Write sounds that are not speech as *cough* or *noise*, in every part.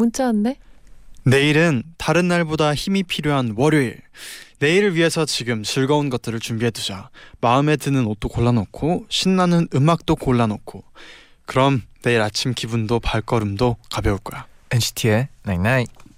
문자 왔네. 내일은 다른 날보다 힘이 필요한 월요일. 내일을 위해서 지금 즐거운 것들을 준비해 두자. 마음에 드는 옷도 골라놓고 신나는 음악도 골라놓고. 그럼 내일 아침 기분도 발걸음도 가벼울 거야. NCT의 Night Night. 너와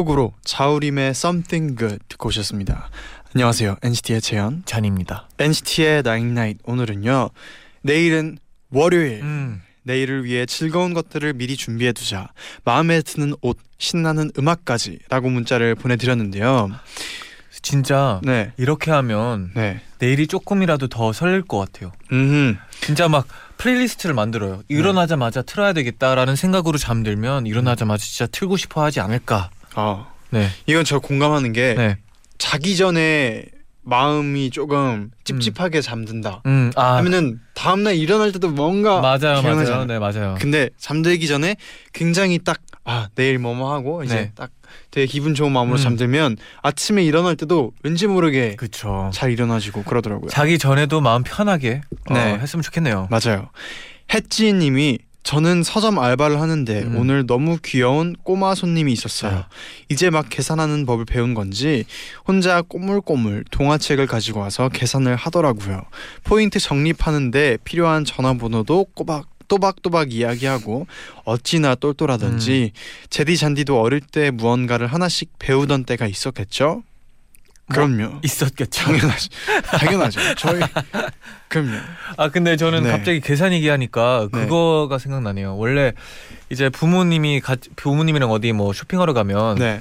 첫 곡으로 자우림의 Something Good 듣고 오셨습니다. 안녕하세요. NCT의 재현. 쟈니입니다. NCT의 Night Night 오늘은요. 내일은 월요일. 음. 내일을 위해 즐거운 것들을 미리 준비해 두자. 마음에 드는 옷, 신나는 음악까지라고 문자를 보내 드렸는데요. 진짜 네, 이렇게 하면 네, 내일이 조금이라도 더 설렐 것 같아요. 음, 진짜 막 playlist를 만들어요. 일어나자마자 틀어야 되겠다라는 생각으로 잠들면 일어나자마자 진짜 틀고 싶어 하지 않을까. 아, 네. 이건 저 공감하는 게 네. 자기 전에 마음이 조금 찝찝하게 잠든다. 음, 아. 하면은 다음 날 일어날 때도 뭔가 맞아요, 개운하잖아요. 맞아요. 네, 맞아요. 근데 잠들기 전에 굉장히 딱 아 내일 뭐뭐 하고 이제 네. 딱 되게 기분 좋은 마음으로 음. 잠들면 아침에 일어날 때도 왠지 모르게 그쵸. 잘 일어나지고 그러더라고요. 자기 전에도 마음 편하게 어, 네. 했으면 좋겠네요. 맞아요. 혜지님이 저는 서점 알바를 하는데 음. 오늘 너무 귀여운 꼬마 손님이 있었어요. 아. 이제 막 계산하는 법을 배운 건지 혼자 꼬물꼬물 동화책을 가지고 와서 계산을 하더라고요. 포인트 적립하는데 필요한 전화번호도 꼬박 또박또박 이야기하고 어찌나 똘똘하던지 제디 잔디도 어릴 때 무언가를 하나씩 배우던 때가 있었겠죠? 그럼요. 있었겠죠. 당연하죠. 당연하죠. 저희 그럼요. 아 근데 저는 네. 갑자기 계산 얘기하니까 네. 그거가 생각나네요. 원래 이제 부모님이 같 부모님이랑 어디 뭐 쇼핑하러 가면 네.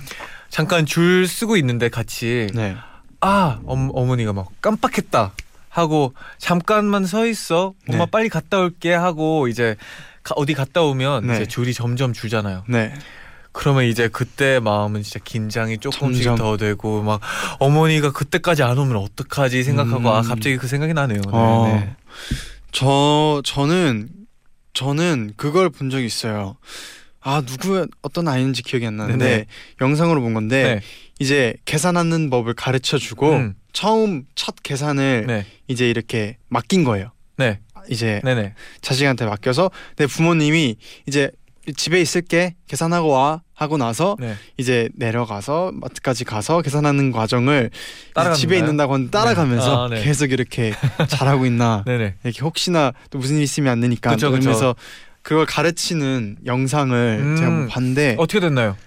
잠깐 줄 쓰고 있는데 같이 네. 아 엄, 어머니가 막 깜빡했다 하고 잠깐만 서 있어 엄마 네. 빨리 갔다 올게 하고 이제 가- 어디 갔다 오면 네. 이제 줄이 점점 줄잖아요. 네. 그러면 이제 그때 마음은 진짜 긴장이 조금씩 점점. 더 되고 막 어머니가 그때까지 안 오면 어떡하지 생각하고 아 음. 갑자기 그 생각이 나네요. 네, 어. 네. 저 저는 저는 그걸 본 적이 있어요. 아 누구 어떤 아이인지 기억이 안 나는데 네네. 영상으로 본 건데 네. 이제 계산하는 법을 가르쳐 주고 음. 처음 첫 계산을 네. 이제 이렇게 맡긴 거예요. 네. 이제 네네. 자식한테 맡겨서 내 부모님이 이제 집에 있을게 계산하고 와 하고 나서 네. 이제 내려가서 마트까지 가서 계산하는 과정을 집에? 있는다고 하는데 따라가면서 아, 네. 계속 이렇게 *laughs* 잘하고 있나. 이렇게 혹시나 또 무슨 일 있으면 안 되니까. 그러면서 그걸 가르치는 영상을 음. 제가 뭐 봤는데 어, 어떻게 됐나요?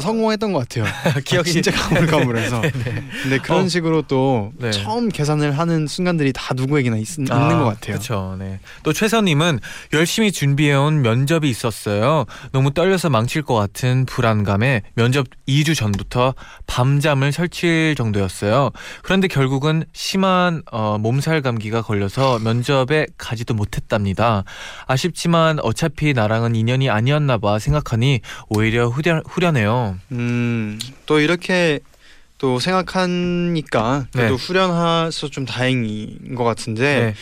성공했던 것 같아요. *laughs* 기억이- 진짜 가물가물해서. *laughs* 근데 그런 어. 식으로 또 네. 처음 계산을 하는 순간들이 다 누구에게나 있, 있는 것 같아요. 그렇죠. 네. 또 최선님은 열심히 준비해온 면접이 있었어요. 너무 떨려서 망칠 것 같은 불안감에 면접 2주 전부터 밤잠을 설칠 정도였어요. 그런데 결국은 심한 어, 몸살 감기가 걸려서 면접에 가지도 못했답니다. 아쉽지만 어차피 나랑은 인연이 아니었나 봐 생각하니 오히려 후련, 후련 해요. 음, 또 이렇게 또 생각하니까 그래도 네. 후련해서 좀 다행인 것 같은데 네.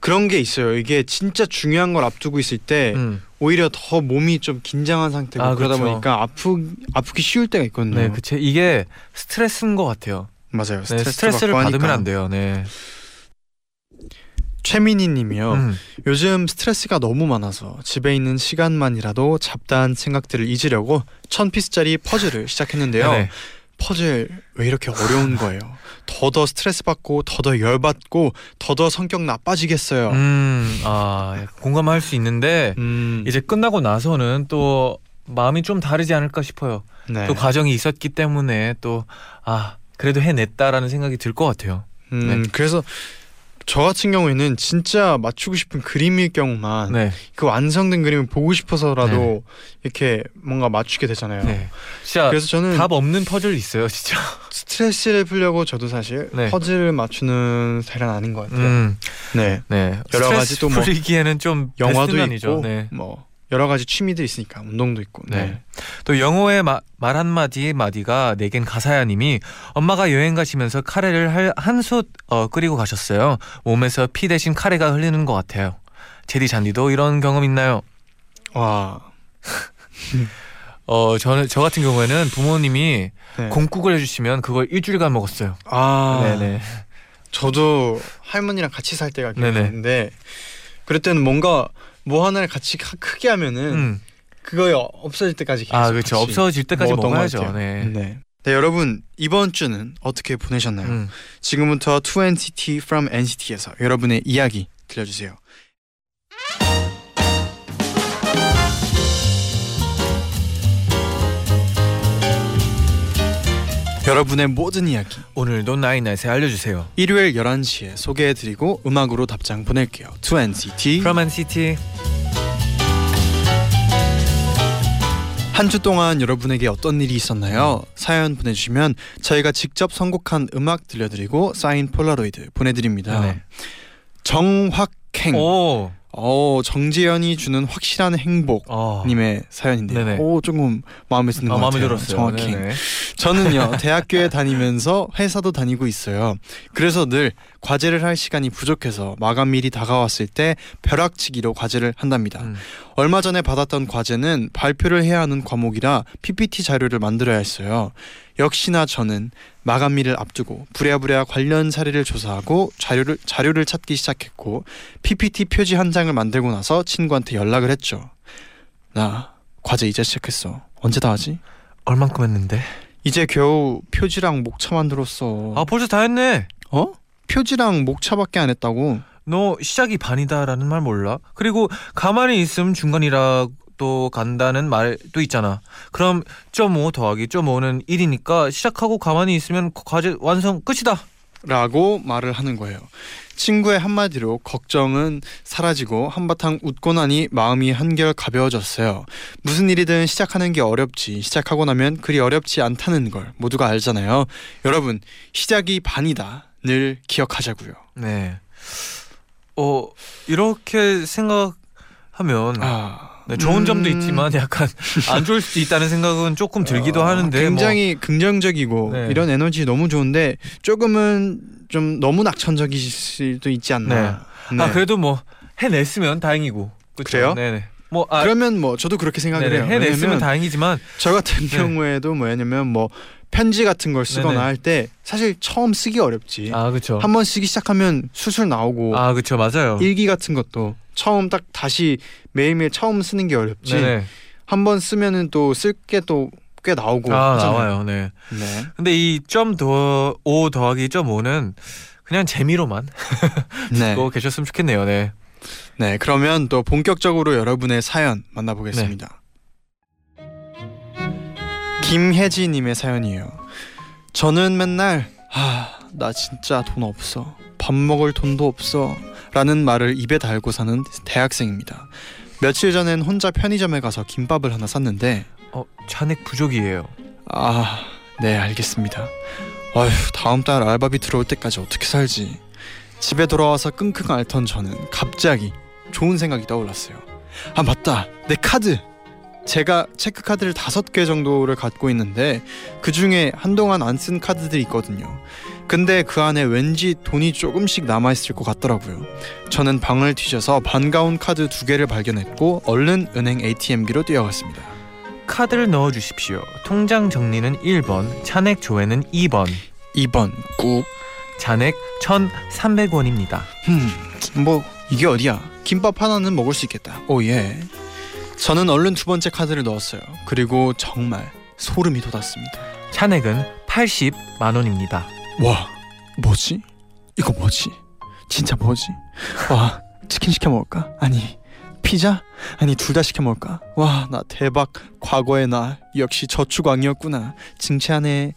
그런 게 있어요. 이게 진짜 중요한 걸 앞두고 있을 때 음. 오히려 더 몸이 좀 긴장한 상태고 아, 그러다 그렇죠. 보니까 아프 아프기 쉬울 때가 있거든요. 네, 그쵸. 이게 스트레스인 것 같아요. 맞아요. 네, 스트레스 스트레스를 받고 받으면. 안 돼요. 네. 최민희님이요. 음. 요즘 스트레스가 너무 많아서 집에 있는 시간만이라도 잡다한 생각들을 잊으려고 천 피스짜리 퍼즐을 시작했는데요. 네. 퍼즐 왜 이렇게 어려운 *laughs* 거예요? 더더 스트레스 받고 더더 열 받고 더더 성격 나빠지겠어요. 음, 아 공감할 수 있는데 음, 이제 끝나고 나서는 또 마음이 좀 다르지 않을까 싶어요. 네. 또 과정이 있었기 때문에 또 아 그래도 해냈다라는 생각이 들 것 같아요. 음, 그래서 저 같은 경우에는 진짜 맞추고 싶은 그림일 경우만 네. 그 완성된 그림을 보고 싶어서라도 이렇게 뭔가 맞추게 되잖아요. 네. 그래서 저는 답 없는 퍼즐 있어요, 진짜. 스트레스를 풀려고 저도 사실 네. 퍼즐을 맞추는 스타일은 아닌 것 같아요. 음. 네. 네. 여러 가지 또뭐 풀리기에는 좀 영화도 베스트면이죠. 있고 네. 뭐 여러 가지 취미도 있으니까 운동도 있고. 네. 네. 또 영어의 마, 말 한마디 마디가 내겐 가사야님이 엄마가 여행 가시면서 카레를 한솥 어, 끓이고 가셨어요. 몸에서 피 대신 카레가 흘리는 것 같아요. 제디 잔디도 이런 경험 있나요? 와. 어 저는 저 같은 경우에는 부모님이 네. 곰국을 해주시면 그걸 일주일간 먹었어요. 아. 네네. 저도 할머니랑 같이 살 때가. 있는데 그럴 때는 뭔가 뭐 하나를 같이 카- 크게 하면은 음. 그거에 어- 없어질 때까지 계속 아 그렇죠. 없어질 때까지 먹었던 것 먹어야죠. 네. 네. 네 여러분 이번 주는 어떻게 보내셨나요? 음. 지금부터 2NCT from NCT에서 여러분의 이야기 들려주세요. 여러분의 모든 이야기 오늘도 나인나잇에 알려주세요. 일요일 11시에 소개해드리고 음악으로 답장 보낼게요. 2NCT From NCT. 한 주 동안 여러분에게 어떤 일이 있었나요? 사연 보내주시면 저희가 직접 선곡한 음악 들려드리고 사인 폴라로이드 보내드립니다. 네네. 정확행 오. 어, 정재현이 주는 확실한 행복 어. 님의 사연인데요. 네네. 오 조금 마음에 드는 아, 것 마음에 같아요. 들었어요. 정확히. 네네. 저는요 *laughs* 대학교에 다니면서 회사도 다니고 있어요. 그래서 늘 과제를 할 시간이 부족해서 마감일이 다가왔을 때 벼락치기로 과제를 한답니다. 음. 얼마 전에 받았던 과제는 발표를 해야 하는 과목이라 PPT 자료를 만들어야 했어요. 역시나 저는 마감일을 앞두고 부랴부랴 관련 사례를 조사하고 자료를 자료를 찾기 시작했고 PPT 표지 한 장을 만들고 나서 친구한테 연락을 했죠. 나 과제 이제 시작했어. 언제 다 하지? 얼만큼 했는데? 이제 겨우 표지랑 목차 만들었어. 아 벌써 다 했네. 어? 표지랑 목차밖에 안 했다고. 너 시작이 반이다라는 말 몰라? 그리고 가만히 있음 중간이라도 간다는 말도 있잖아. 그럼 .5 더하기 .5는 1이니까 시작하고 가만히 있으면 과제 완성 끝이다. 라고 말을 하는 거예요. 친구의 한마디로 걱정은 사라지고 한바탕 웃고 나니 마음이 한결 가벼워졌어요. 무슨 일이든 시작하는 게 어렵지 시작하고 나면 그리 어렵지 않다는 걸 모두가 알잖아요. 여러분 시작이 반이다 늘 기억하자고요. 네. 어 이렇게 생각하면 아 네, 좋은 점도 음, 있지만 약간 *laughs* 안 좋을 수도 있다는 생각은 조금 들기도 어, 하는데 뭐 굉장히 긍정적이고 네. 이런 에너지 너무 좋은데 조금은 좀 너무 낙천적일 수도 있지 않나. 뭐, 아 그래도 뭐 해냈으면 다행이고 그쵸? 그래요? 네네. 뭐 아, 그러면 뭐 저도 그렇게 생각을 네네, 해요. 해냈으면 다행이지만 저 같은 네. 경우에도 뭐냐면 뭐 편지 같은 걸 쓰거나. 할 때 사실 처음 쓰기 어렵지. 아 그렇죠. 한 번 쓰기 시작하면 술술 나오고 아 그렇죠 맞아요. 일기 같은 것도 처음 딱 다시 매일매일 처음 쓰는 게 어렵지. 한 번 쓰면은 또 쓸 게 또 꽤 나오고 아 하잖아요. 나와요. 네. 네. 근데 이점더5 더하기 점 5는 그냥 재미로만 *laughs* 네. 듣고 계셨으면 좋겠네요. 네. 네, 그러면 또 본격적으로 여러분의 사연 만나보겠습니다. 김혜지님의 사연이에요. 저는 맨날 아, 나 진짜 돈 없어. 밥 먹을 돈도 없어. 라는 말을 입에 달고 사는 대학생입니다. 며칠 전엔 혼자 편의점에 가서 김밥을 하나 샀는데 어 잔액 부족이에요. 아, 네, 알겠습니다. 아휴, 다음 달 알바비 들어올 때까지 어떻게 살지? 집에 돌아와서 끙끙 앓던 저는 갑자기 좋은 생각이 떠올랐어요. 아, 맞다. 내 카드. 제가 체크 카드를 다섯 개 정도를 갖고 있는데 그 중에 한동안 안 쓴 카드들이 있거든요. 근데 그 안에 왠지 돈이 조금씩 남아 있을 것 같더라고요. 저는 방을 뒤져서 반가운 카드 두 개를 발견했고 얼른 은행 ATM기로 뛰어갔습니다. 카드를 넣어 주십시오. 통장 정리는 1번, 잔액 조회는 2번. 2번 꾹 잔액 1,300원입니다. 음, 뭐 이게 어디야? 김밥 하나는 먹을 수 있겠다. 오 예. 저는 얼른 두 번째 카드를 넣었어요. 그리고 정말 소름이 돋았습니다. 잔액은 80만 원입니다. 와, 뭐지? 이거 뭐지? 진짜 뭐지? 와, 치킨 시켜 먹을까? 아니, 피자? 아니 둘 다 시켜 먹을까? 와, 나 대박. 과거의 나 역시 저축왕이었구나. 칭찬해.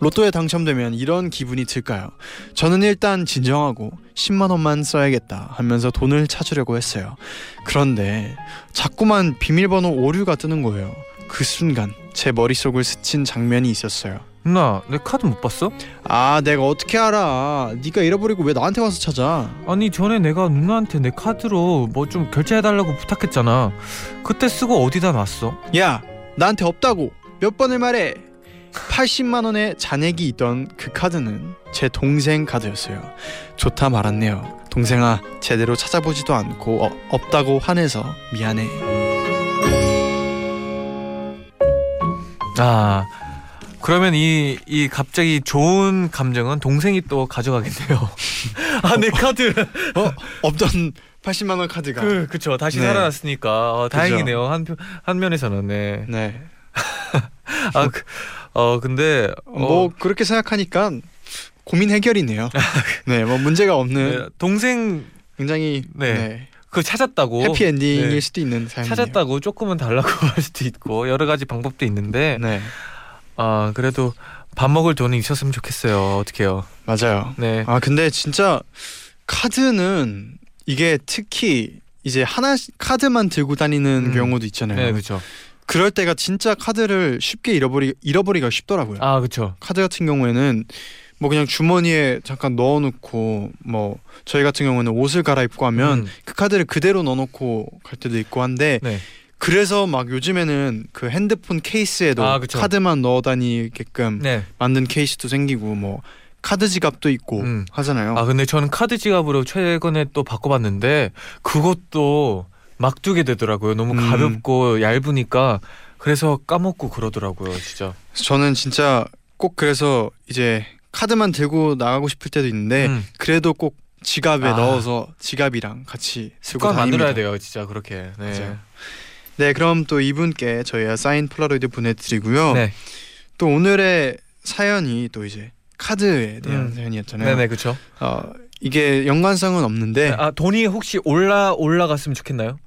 로또에 당첨되면 이런 기분이 들까요? 저는 일단 진정하고 10만 원만 써야겠다 하면서 돈을 찾으려고 했어요. 그런데 자꾸만 비밀번호 오류가 뜨는 거예요. 그 순간 제 머릿속을 스친 장면이 있었어요. 누나 내 카드 못 봤어? 아 내가 어떻게 알아 네가 잃어버리고 왜 나한테 와서 찾아 아니 전에 내가 누나한테 내 카드로 뭐 좀 결제해달라고 부탁했잖아 그때 쓰고 어디다 놨어? 야 나한테 없다고 몇 번을 말해 80만 원의 잔액이 있던 그 카드는 제 동생 카드였어요. 좋다 말았네요. 동생아 제대로 찾아보지도 않고 어, 없다고 화내서 미안해. 아 그러면 이, 이 갑자기 좋은 감정은 동생이 또 가져가겠네요. *laughs* 아 내 카드. 어 없던 80만 원 카드가. 그 그쵸. 다시 네. 살아났으니까. 어, 다행이네요. 한, 편- 한 면에서는 네. 네. *laughs* 아, 그, 어 근데 어, 뭐 그렇게 생각하니까 고민 해결이네요. *laughs* 네, 뭐 문제가 없는 네, 동생 굉장히 네. 네, 그 찾았다고 해피 엔딩일 네. 수도 있는 사연이에요. 찾았다고 조금은 달라고 *laughs* 할 수도 있고 여러 가지 방법도 있는데 네, 아 그래도 밥 먹을 돈이 있었으면 좋겠어요 어떡해요 맞아요. 네 아 근데 진짜 카드는 이게 특히 이제 하나 카드만 들고 다니는 음. 경우도 있잖아요. 네, 그렇죠. 그럴 때가 진짜 카드를 쉽게 잃어버리 잃어버리기가 쉽더라고요. 아, 그렇죠. 카드 같은 경우에는 뭐 그냥 주머니에 잠깐 넣어놓고 뭐 저희 같은 경우는 옷을 갈아입고 하면 음, 그 카드를 그대로 넣어놓고 갈 때도 있고 한데 네. 그래서 막 요즘에는 그 핸드폰 케이스에도 아. 카드만 넣어 다니게끔 네. 만든 케이스도 생기고 뭐 카드 지갑도 있고 음. 하잖아요. 아, 근데 저는 카드 지갑으로 최근에 또 바꿔봤는데 그것도 막 두게 되더라고요. 너무 음. 가볍고 얇으니까 그래서 까먹고 그러더라고요, 진짜. 저는 진짜 꼭 그래서 이제 카드만 들고 나가고 싶을 때도 있는데 음. 그래도 꼭 지갑에 아. 넣어서 지갑이랑 같이 습관. 만들어야 돼요, 진짜 그렇게. 네. 맞아요. 네, 그럼 또 이분께 저희가 사인 폴라로이드 보내드리고요. 네. 또 오늘의 사연이 또 이제 카드에 대한 음. 사연이었잖아요. 네네, 그렇죠. 어, 이게 연관성은 없는데 아, 돈이 혹시 올라 올라갔으면 좋겠나요?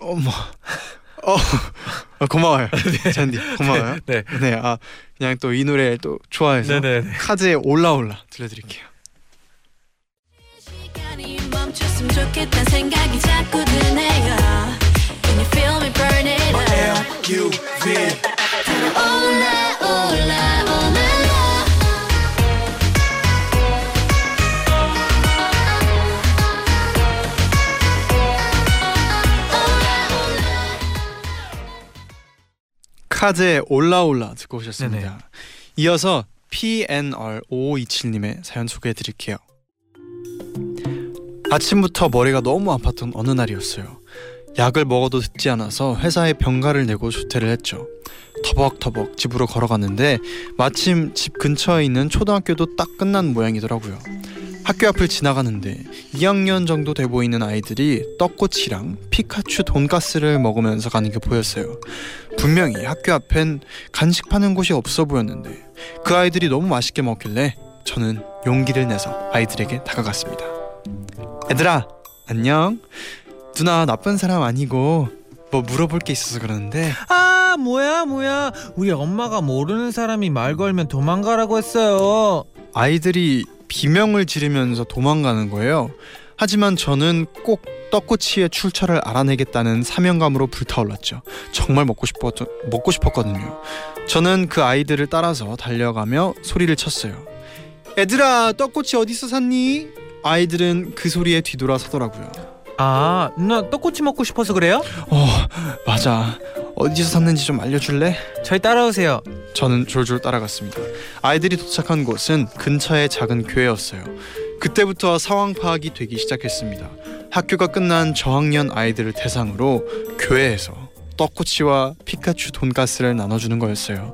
어머, 어, 어, 고마워요, *laughs* 잔디 고마워요. 네. 네, 아 그냥 또 이 노래 또 좋아해서 네네. 카드에 올라올라 들려드릴게요. 카드에 올라올라 듣고 오셨습니다. 네네. 이어서 PNR 5527님의 사연 소개해 드릴게요. 아침부터 머리가 너무 아팠던 어느 날이었어요. 약을 먹어도 듣지 않아서 회사에 병가를 내고 조퇴를 했죠. 터벅터벅 집으로 걸어갔는데 마침 집 근처에 있는 초등학교도 딱 끝난 모양이더라고요. 학교 앞을 지나가는데 2학년 정도 돼 보이는 아이들이 떡꼬치랑 피카츄 돈가스를 먹으면서 가는 게 보였어요. 분명히 학교 앞엔 간식 파는 곳이 없어 보였는데 그 아이들이 너무 맛있게 먹길래 저는 용기를 내서 아이들에게 다가갔습니다. 얘들아 안녕. 누나 나쁜 사람 아니고 뭐 물어볼 게 있어서 그러는데 아, 뭐야, 뭐야. 우리 엄마가 모르는 사람이 말 걸면 도망가라고 했어요. 아이들이 비명을 지르면서 도망가는 거예요. 하지만 저는 꼭 떡꼬치의 출처를 알아내겠다는 사명감으로 불타올랐죠. 정말 먹고 싶었 먹고 싶었거든요. 저는 그 아이들을 따라서 달려가며 소리를 쳤어요. 애들아, 떡꼬치 어디서 샀니? 아이들은 그 소리에 뒤돌아서더라고요. 아, 누나 떡꼬치 먹고 싶어서 그래요? 어, 맞아. 어디서 샀는지 좀 알려줄래? 저희 따라오세요. 저는 졸졸 따라갔습니다. 아이들이 도착한 곳은 근처의 작은 교회였어요. 그때부터 상황 파악이 되기 시작했습니다. 학교가 끝난 저학년 아이들을 대상으로 교회에서 떡꼬치와 피카츄 돈가스를 나눠주는 거였어요.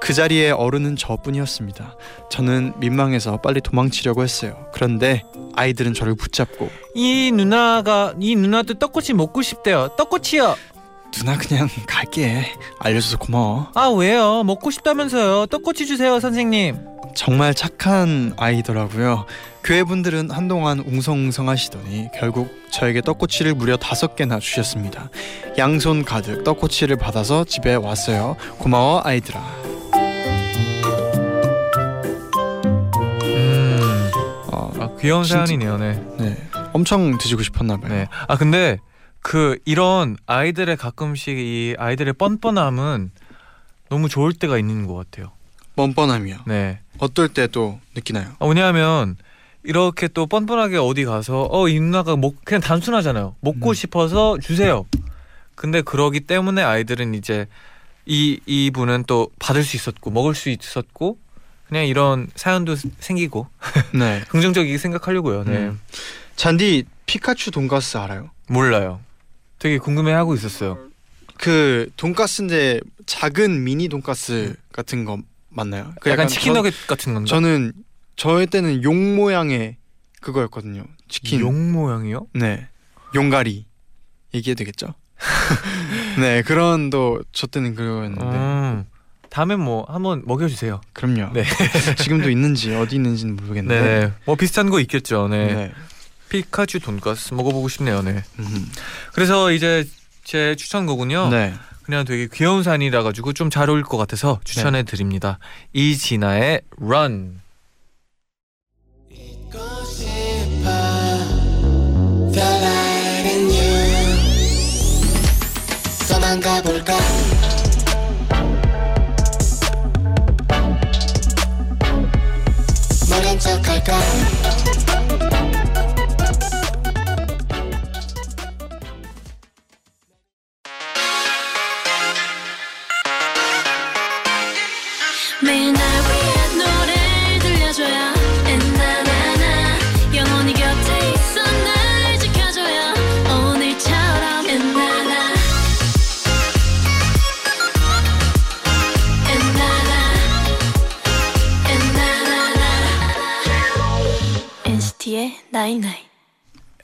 그 자리에 어른은 저뿐이었습니다. 저는 민망해서 빨리 도망치려고 했어요. 그런데 아이들은 저를 붙잡고 이 누나가 이 누나도 떡꼬치 먹고 싶대요. 떡꼬치요. 누나 그냥 갈게. 알려줘서 고마워. 아 왜요? 먹고 싶다면서요. 떡꼬치 주세요 선생님. 정말 착한 아이더라고요. 교회분들은 한동안 웅성웅성 하시더니 결국 저에게 떡꼬치를 무려 다섯 개나 주셨습니다. 양손 가득 떡꼬치를 받아서 집에 왔어요. 고마워 아이들아. 음, 어, 아, 귀여운 진짜, 사연이네요. 네. 네. 엄청 드시고 싶었나 봐요. 네. 아 근데 그 이런 아이들의 가끔씩 이 아이들의 뻔뻔함은 너무 좋을 때가 있는 것 같아요. 뻔뻔함이요. 네. 어떨 때 또 느끼나요? 아, 왜냐하면 이렇게 또 뻔뻔하게 어디 가서 어 이 누나가 먹 그냥 단순하잖아요. 먹고 음. 싶어서 주세요. 근데 그러기 때문에 아이들은 이제 이 이분은 또 받을 수 있었고 먹을 수 있었고 그냥 이런 사연도 생기고 네. *laughs* 긍정적이게 생각하려고요. 네. 음. 잔디 피카츄 돈가스 알아요? 몰라요. 되게 궁금해하고 있었어요. 그 돈가스인데 작은 미니 돈가스 같은 거 맞나요? 그 약간 치킨 저- 너겟 같은 건가? 저는 저의 때는 용 모양의 그거였거든요. 치킨. 용 모양이요? 네. 용가리. 얘기해도 되겠죠? *laughs* 네, 그런 또 저 때는 그거였는데. 음. 다음에 뭐 한번 먹여주세요. 그럼요. 네. *laughs* 지금도 있는지 어디 있는지는 모르겠는데. 네. 뭐 비슷한 거 있겠죠. 네. 네. 피카츄 돈가스 먹어보고 싶네요. 네. 음. 그래서 이제 제 추천곡은요. 네. 그냥 되게 귀여운 산이라 가지고 좀 잘 어울릴 것 같아서 추천해 드립니다. 이진아의 Run.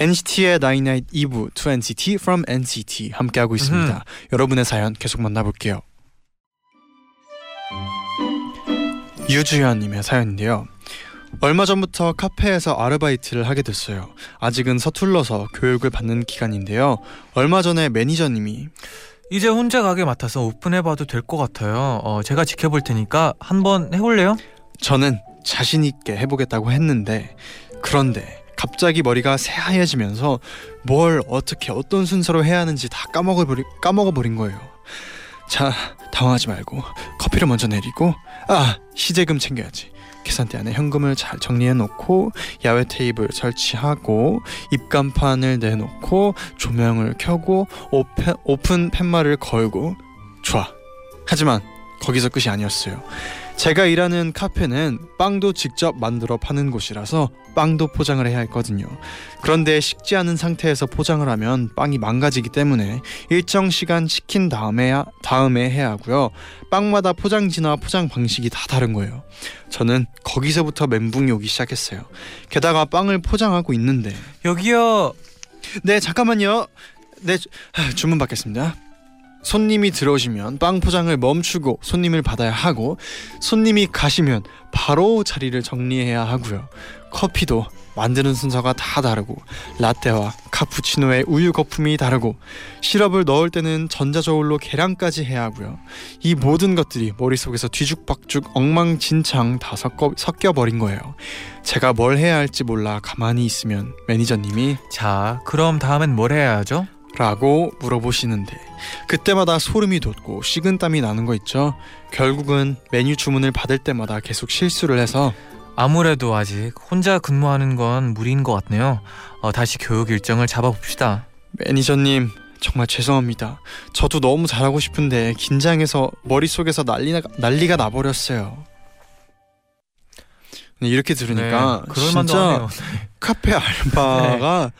NCT의 Night 2부 To NCT From NCT 함께하고 있습니다. 여러분의 사연 계속 만나볼게요. 유주현님의 사연인데요. 얼마 전부터 카페에서 아르바이트를 하게 됐어요. 아직은 서툴러서 교육을 받는 기간인데요. 얼마 전에 매니저님이 이제 혼자 가게 맡아서 오픈해봐도 될 것 같아요. 어, 제가 지켜볼 테니까 한번 해볼래요? 저는 자신 있게 해보겠다고 했는데 그런데 갑자기 머리가 새하얘지면서 뭘 어떻게 어떤 순서로 해야 하는지 다 까먹어 버리 까먹어 버린 거예요. 자 당황하지 말고 커피를 먼저 내리고 아 시제금 챙겨야지. 계산대 안에 현금을 잘 정리해 놓고 야외 테이블 설치하고 입간판을 내놓고 조명을 켜고 오펜, 오픈 팻말을 걸고 좋아. 하지만 거기서 끝이 아니었어요. 제가 일하는 카페는 빵도 직접 만들어 파는 곳이라서 빵도 포장을 해야 했거든요. 그런데 식지 않은 상태에서 포장을 하면 빵이 망가지기 때문에 일정 시간 식힌 다음에 다음에 해야 하고요. 빵마다 포장지나 포장 방식이 다 다른 거예요. 저는 거기서부터 멘붕이 오기 시작했어요. 게다가 빵을 포장하고 있는데 여기요. 네 잠깐만요. 네 주- 하, 주문 받겠습니다. 손님이 들어오시면 빵 포장을 멈추고 손님을 받아야 하고 손님이 가시면 바로 자리를 정리해야 하고요. 커피도 만드는 순서가 다 다르고 라떼와 카푸치노의 우유 거품이 다르고 시럽을 넣을 때는 전자저울로 계량까지 해야 하고요. 이 모든 것들이 머릿속에서 뒤죽박죽 엉망진창 다 섞어, 섞여버린 거예요. 제가 뭘 해야 할지 몰라 가만히 있으면 매니저님이 자, 그럼 다음엔 뭘 해야 하죠? 라고 물어보시는데 그때마다 소름이 돋고 식은땀이 나는 거 있죠. 결국은 메뉴 주문을 받을 때마다 계속 실수를 해서 아무래도 아직 혼자 근무하는 건 무리인 것 같네요. 어, 다시 교육 일정을 잡아봅시다. 매니저님 정말 죄송합니다. 저도 너무 잘하고 싶은데 긴장해서 머릿속에서 난리가 난리가 나버렸어요. 네, 이렇게 들으니까 네, 진짜 하네요. *laughs* 카페 알바가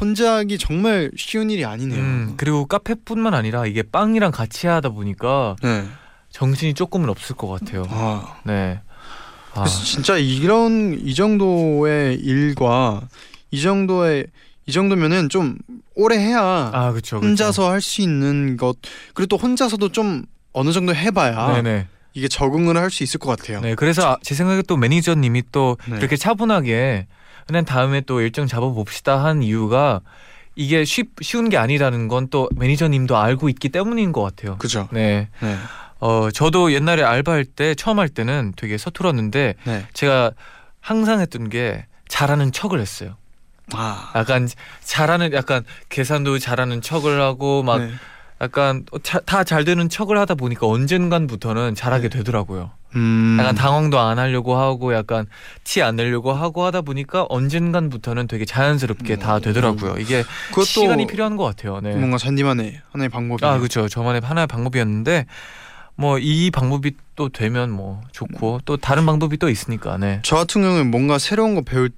혼자 하기 정말 쉬운 일이 아니네요. 음, 그리고 카페뿐만 아니라 이게 빵이랑 같이 하다 보니까 네. 정신이 조금은 없을 것 같아요. 아, 네. 아, 진짜 이런 이 정도의 일과 이 정도의 이 정도면은 좀 오래 해야 아 그렇죠. 혼자서 할 수 있는 것 그리고 또 혼자서도 좀 어느 정도 해봐야 네네. 이게 적응을 할 수 있을 것 같아요. 네, 그래서 아, 제 생각에 또 매니저님이 또 네. 이렇게 차분하게 그냥 다음에 또 일정 잡아봅시다 한 이유가 이게 쉽, 쉬운 게 아니라는 건 또 매니저님도 알고 있기 때문인 것 같아요. 그죠? 네. 네. 어, 저도 옛날에 알바할 때 처음 할 때는 되게 서툴었는데 네. 제가 항상 했던 게 잘하는 척을 했어요. 아, 약간 잘하는 약간 계산도 잘하는 척을 하고 막 네. 약간 다 잘 되는 척을 하다 보니까 언젠간부터는 잘하게 네. 되더라고요. 음, 약간 당황도 안 하려고 하고 약간 티 안 내려고 하고 하다 보니까 언젠간부터는 되게 자연스럽게 다 되더라고요. 이게 시간이 필요한 것 같아요. 네. 뭔가 잔디만의 하나의 방법이에요. 아 그렇죠. 저만의 하나의 방법이었는데 뭐 이 방법이 또 되면 뭐 좋고 또 다른 방법이 또 있으니까. 네. 저 같은 경우는 뭔가 새로운 거 배울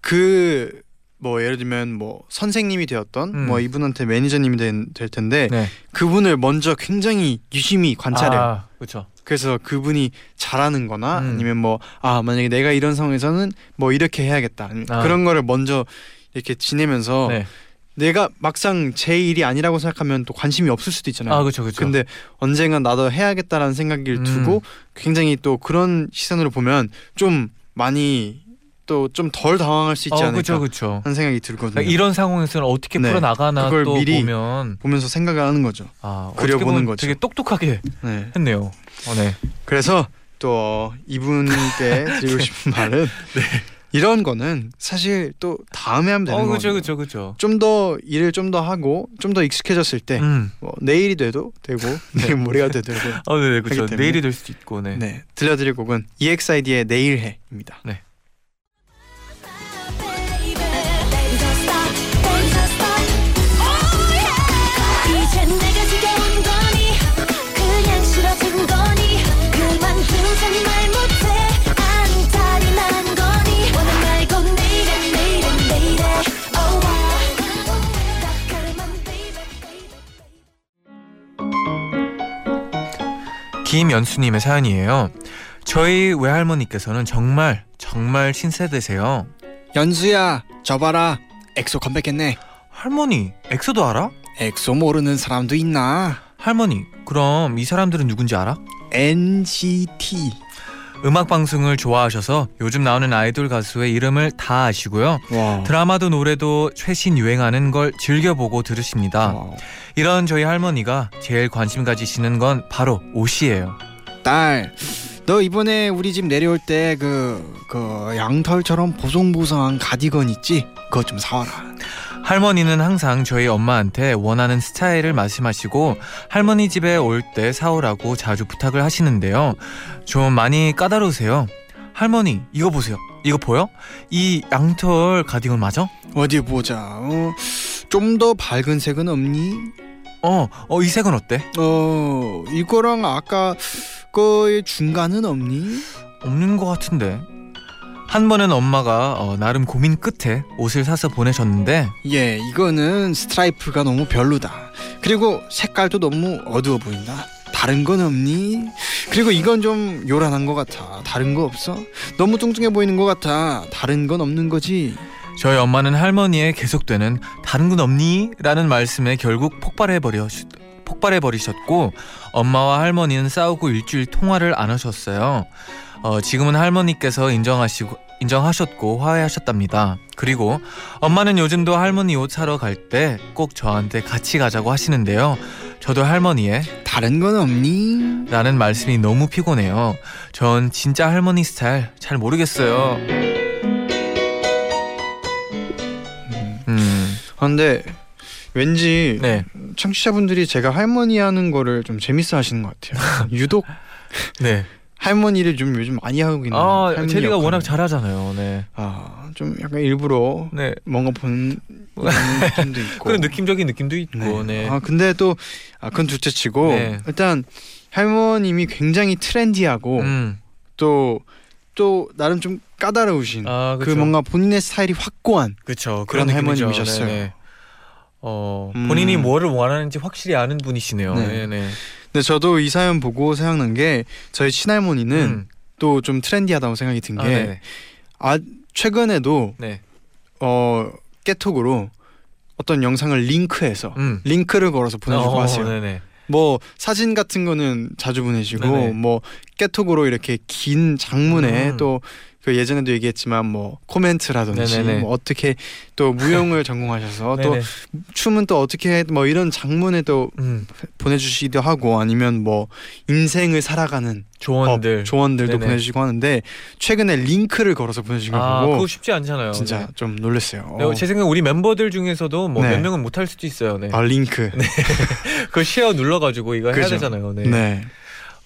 때그 뭐 예를 들면 뭐 선생님이 되었던 음. 뭐 이분한테 매니저님이 된, 될 텐데 네. 그분을 먼저 굉장히 유심히 관찰해요. 아, 그렇죠. 그래서 그분이 잘하는 거나 음. 아니면 뭐 아 만약에 내가 이런 상황에서는 뭐 이렇게 해야겠다 아. 그런 거를 먼저 이렇게 지내면서 네. 내가 막상 제 일이 아니라고 생각하면 또 관심이 없을 수도 있잖아요. 아 그렇죠. 그렇죠. 근데 언젠간 나도 해야겠다라는 생각을 음. 두고 굉장히 또 그런 시선으로 보면 좀 많이 또 좀 덜 당황할 수 있지 어, 않을까. 그렇죠. 하는 생각이 들거든요. 이런 상황에서는 어떻게 네. 풀어 나가나 그걸 또 미리 보면 보면서 생각을 하는 거죠. 아, 그려보는 거죠. 되게 똑똑하게 네. 했네요. 어, 네. 그래서 또 어, 이분께 *laughs* 드리고 싶은 말은 이런 거는 사실 또 다음에 하면 되는 어, 거예요. 그렇죠. 그렇죠. 그렇죠. 좀더 일을 좀 더 하고 좀 더 익숙해졌을 때 음. 뭐 내일이 돼도 되고 *laughs* 내일 모레가 돼도 되고 어, 네, 네, 그렇죠. 내일이 될 수도 있고, 네. 네 들려드릴 곡은 EXID의 내일해입니다. Baby, 김연수님의 사연이에요. 저희 외할머니께서는 정말 정말 신세대세요. 연수야 저 봐라 엑소 컴백했네. 할머니, EXO도 알아? 엑소 모르는 사람도 있나? 할머니, 그럼 이 사람들은 누군지 알아? NCT. 음악 방송을 좋아하셔서 요즘 나오는 아이돌 가수의 이름을 다 아시고요. 와. 드라마도 노래도 최신 유행하는 걸 즐겨보고 들으십니다. 와. 이런 저희 할머니가 제일 관심 가지시는 건 바로 옷이에요. 딸, 너 이번에 우리 집 내려올 때 그 그 양털처럼 보송보송한 가디건 있지? 그거 좀 사와라. 할머니는 항상 저희 엄마한테 원하는 스타일을 말씀하시고 할머니 집에 올 때 사오라고 자주 부탁을 하시는데요. 좀 많이 까다로우세요. 할머니, 이거 보세요. 이거 보여? 이 양털 가디건 맞아? 어디 보자. 어, 좀 더 밝은 색은 없니? 어, 어, 이 색은 어때? 어, 이거랑 아까 거의 중간은 없니? 없는 것 같은데. 한 번은 엄마가 어, 나름 고민 끝에 옷을 사서 보내셨는데 예, 이거는 스트라이프가 너무 별로다. 그리고 색깔도 너무 어두워 보인다. 다른 건 없니? 그리고 이건 좀 요란한 것 같아. 다른 거 없어? 너무 뚱뚱해 보이는 것 같아. 다른 건 없는 거지. 저희 엄마는 할머니의 계속되는 다른 건 없니? 라는 말씀에 결국 폭발해 버려 폭발해 버리셨고 엄마와 할머니는 싸우고 일주일 통화를 안 하셨어요. 어, 지금은 할머니께서 인정하시고 인정하셨고 화해하셨답니다. 그리고 엄마는 요즘도 할머니 옷 사러 갈 때 꼭 저한테 같이 가자고 하시는데요. 저도 할머니의 다른 건 없니? 라는 말씀이 너무 피곤해요. 전 진짜 할머니 스타일 잘 모르겠어요. 음, 근데 왠지 네, 청취자분들이 제가 할머니 하는 거를 좀 재밌어 하시는 것 같아요. 유독 네. 할머니를 좀 요즘 많이 하고 있는 아, 할머니 제리가 역할을. 워낙 잘하잖아요. 네, 아, 좀 약간 일부러 네. 뭔가 보는 느낌도 있고 *laughs* 그런 느낌적인 느낌도 있고, 네. 아 근데 또 아, 그건 둘째치고 네. 일단 할머님이 굉장히 트렌디하고 음, 또또 나름 좀 까다로우신 아, 그. 뭔가 본인의 스타일이 확고한 그쵸. 그런 느낌이죠. 할머님이셨어요. 네, 네. 어, 음. 본인이 뭐를 원하는지 확실히 아는 분이시네요. 네. 네, 네. 근데 저도 이 사연 보고 생각난 게 저희 친할머니는 음. 또좀 트렌디하다고 생각이 든 아, 게 네. 아, 최근에도 네. 어 깨톡으로 어떤 영상을 링크해서 음. 링크를 걸어서 보내주고 어, 하세요. 네네. 뭐 사진 같은 거는 자주 보내시고 네네. 뭐 깨톡으로 이렇게 긴 장문에 음. 또 그 예전에도 얘기했지만 뭐 코멘트라든지. 뭐 어떻게 또 무용을 전공하셔서 *laughs* 또. 춤은 또 어떻게 해, 뭐 이런 장문에 또 음, 보내주시기도 하고 아니면 뭐 인생을 살아가는 조언들. 법, 조언들도 네네. 보내주시고 하는데 최근에 링크를 걸어서 보내주신 걸 아, 보고 그거 쉽지 않잖아요. 진짜 네. 좀 놀랐어요. 네, 제 생각에 우리 멤버들 중에서도 뭐 네. 몇 명은 못할 수도 있어요. 네. 아 링크. *laughs* 네. 그 share 눌러가지고 이거 해야 그죠. 되잖아요. 네.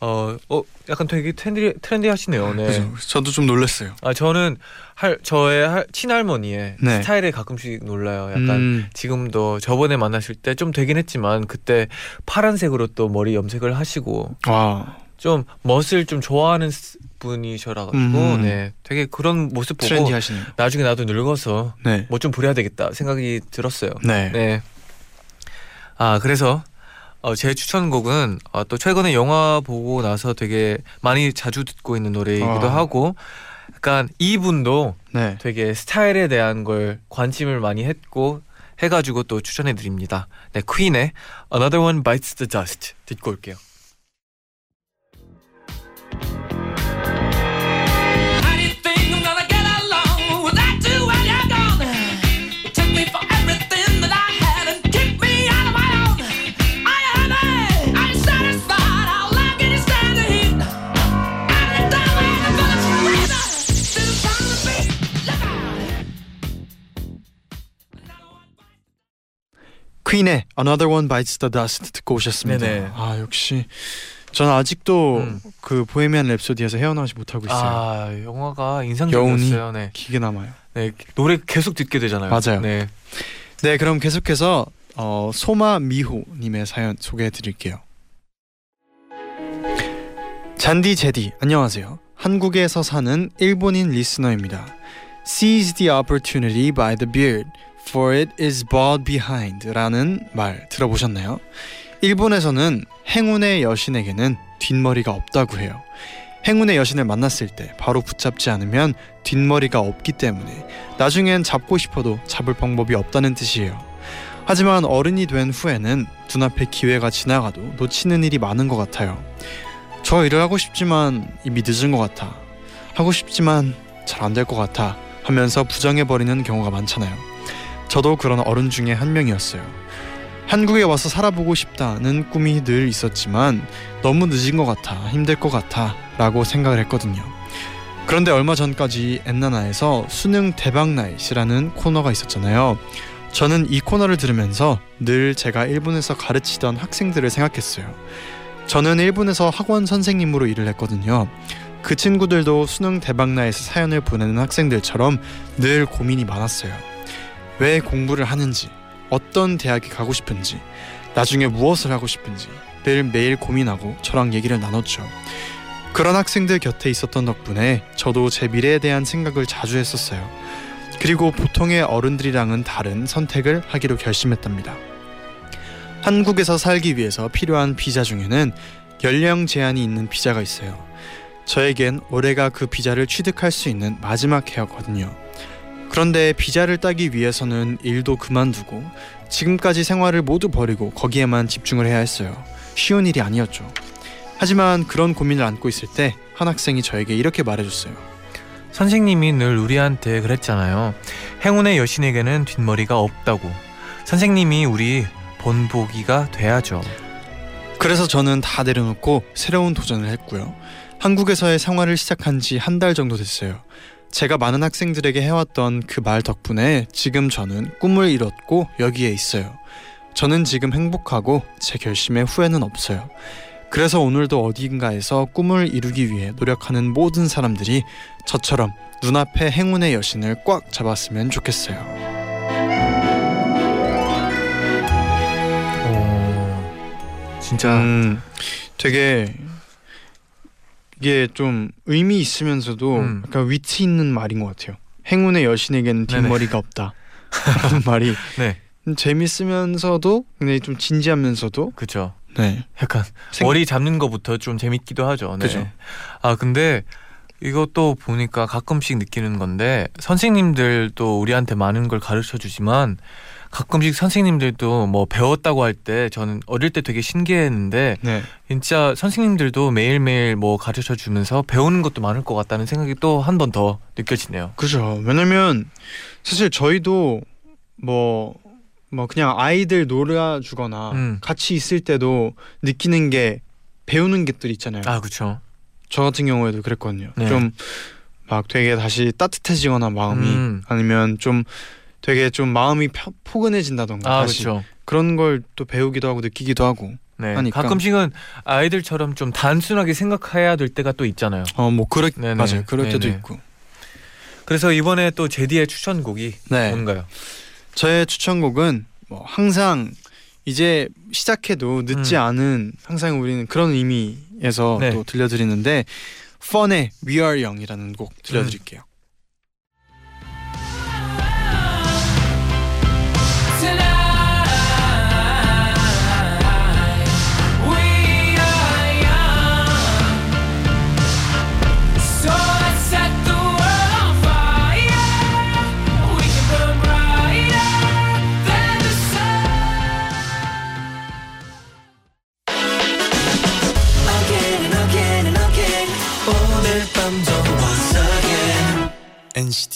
네. 어, 어, 약간 되게 trendy trendy하시네요. 네. 그죠. 저도 좀 놀랐어요. 아 저는 할 저의 할, 친할머니의 네. 스타일에 가끔씩 놀라요. 약간 음, 지금도 저번에 만났을 때 좀 되긴 했지만 그때 파란색으로 또 머리 염색을 하시고 와 좀 멋을 좀 좋아하는 스- 분이셔가지고 음. 네 되게 그런 모습 보고 trendy하시네요. 나중에 나도 늙어서 네. 뭐좀 부려야 되겠다 생각이 들었어요. 네. 네. 아 그래서 어, 제 추천곡은 어, 또 최근에 영화 보고 나서 되게 많이 자주 듣고 있는 노래이기도 아. 하고 약간 이분도 네. 되게 스타일에 대한 걸 관심을 많이 했고 해가지고 또 추천해 드립니다. 네, 퀸의 Another One Bites the Dust 듣고 올게요. 퀸의 Another One Bites the Dust 듣고 오셨습니다. 네네. 아 역시 저는 아직도 음. 그 보헤미안 랩소디에서 헤어나오지 못하고 있어요. 아 영화가 인상적이었어요. 네. 기계 남아요. 네 노래 계속 듣게 되잖아요. 맞아요. 네. 네, 그럼 계속해서 어, 소마 미호님의 사연 소개해드릴게요. 잔디 제디 안녕하세요. 한국에서 사는 일본인 리스너입니다. Seize the opportunity by the beard, for it is bald behind라는 말 들어보셨나요? 일본에서는 행운의 여신에게는 뒷머리가 없다고 해요. 행운의 여신을 만났을 때 바로 붙잡지 않으면 뒷머리가 없기 때문에 나중엔 잡고 싶어도 잡을 방법이 없다는 뜻이에요. 하지만 어른이 된 후에는 눈앞에 기회가 지나가도 놓치는 일이 많은 것 같아요. 저 일을 하고 싶지만 이미 늦은 것 같아. 하고 싶지만 잘 안 될 것 같아. 하면서 부정해버리는 경우가 많잖아요. 저도 그런 어른 중에 한 명이었어요. 한국에 와서 살아보고 싶다는 꿈이 늘 있었지만 너무 늦은 것 같아. 힘들 것 같아. 라고 생각을 했거든요. 그런데 얼마 전까지 엔나나에서 수능 대박 나잇이라는 코너가 있었잖아요. 저는 이 코너를 들으면서 늘 제가 일본에서 가르치던 학생들을 생각했어요. 저는 일본에서 학원 선생님으로 일을 했거든요. 그 친구들도 수능 대박나에서 사연을 보내는 학생들처럼 늘 고민이 많았어요. 왜 공부를 하는지, 어떤 대학에 가고 싶은지, 나중에 무엇을 하고 싶은지 늘 매일 고민하고 저랑 얘기를 나눴죠. 그런 학생들 곁에 있었던 덕분에 저도 제 미래에 대한 생각을 자주 했었어요. 그리고 보통의 어른들이랑은 다른 선택을 하기로 결심했답니다. 한국에서 살기 위해서 필요한 비자 중에는 연령 제한이 있는 비자가 있어요. 저에겐 올해가 그 비자를 취득할 수 있는 마지막 해였거든요. 그런데 비자를 따기 위해서는 일도 그만두고 지금까지 생활을 모두 버리고 거기에만 집중을 해야 했어요. 쉬운 일이 아니었죠. 하지만 그런 고민을 안고 있을 때 한 학생이 저에게 이렇게 말해줬어요. 선생님이 늘 우리한테 그랬잖아요. 행운의 여신에게는 뒷머리가 없다고. 선생님이 우리 본보기가 돼야죠. 그래서 저는 다 내려놓고 새로운 도전을 했고요. 한국에서의 생활을 시작한 지 한 달 정도 됐어요. 제가 많은 학생들에게 해왔던 그 말 덕분에 지금 저는 꿈을 이뤘고 여기에 있어요. 저는 지금 행복하고 제 결심에 후회는 없어요. 그래서 오늘도 어딘가에서 꿈을 이루기 위해 노력하는 모든 사람들이 저처럼 눈앞에 행운의 여신을 꽉 잡았으면 좋겠어요. 어, 진짜 음, 되게 이게 좀 의미 있으면서도 음. 약간 위트 있는 말인 것 같아요. 행운의 여신에게는 네네. 뒷머리가 없다. 하는 *laughs* 말이 네, 재밌으면서도 근데 좀 진지하면서도 그죠. 네. 약간 생- 머리 잡는 것부터 좀 재밌기도 하죠. 네. 그죠. 아 근데 이것도 보니까 가끔씩 느끼는 건데 선생님들도 우리한테 많은 걸 가르쳐 주지만 가끔씩 선생님들도 뭐 배웠다고 할 때 저는 어릴 때 되게 신기했는데 네. 진짜 선생님들도 매일매일 뭐 가르쳐 주면서 배우는 것도 많을 것 같다는 생각이 또 한 번 더 느껴지네요. 그죠. 왜냐면 사실 저희도 뭐, 뭐 그냥 아이들 놀아주거나 음. 같이 있을 때도 느끼는 게 배우는 것들 있잖아요. 아, 그렇죠. 저 같은 경우에도 그랬거든요. 네. 좀막 되게 다시 따뜻해지거나 마음이 음. 아니면 좀 되게 좀 마음이 펴- 포근해진다던가 아, 그렇죠. 그런 걸 또 배우기도 하고 느끼기도 하고 네. 하니까. 가끔씩은 아이들처럼 좀 단순하게 생각해야 될 때가 또 있잖아요. 어 뭐 그럴 네네. 맞아요 그럴 때도 네네. 있고 그래서 이번에 또 제디의 추천곡이 네 뭔가요? 저의 추천곡은 뭐 항상 이제 시작해도 늦지 음. 않은 항상 우리는 그런 의미에서 네. 또 들려드리는데 펀의 We Are Young이라는 곡 들려드릴게요. Tonight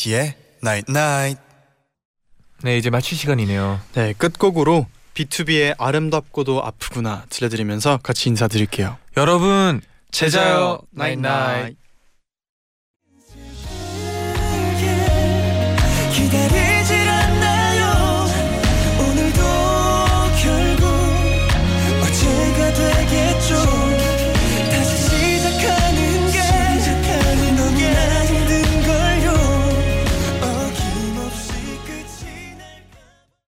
NCT의 Night Night. 네, 이제 마칠 시간이네요. 네 끝곡으로 BTOB의 아름답고도 아프구나 들려드리면서 같이 인사드릴게요. 여러분, 제자요 나잇 나잇. 기다릴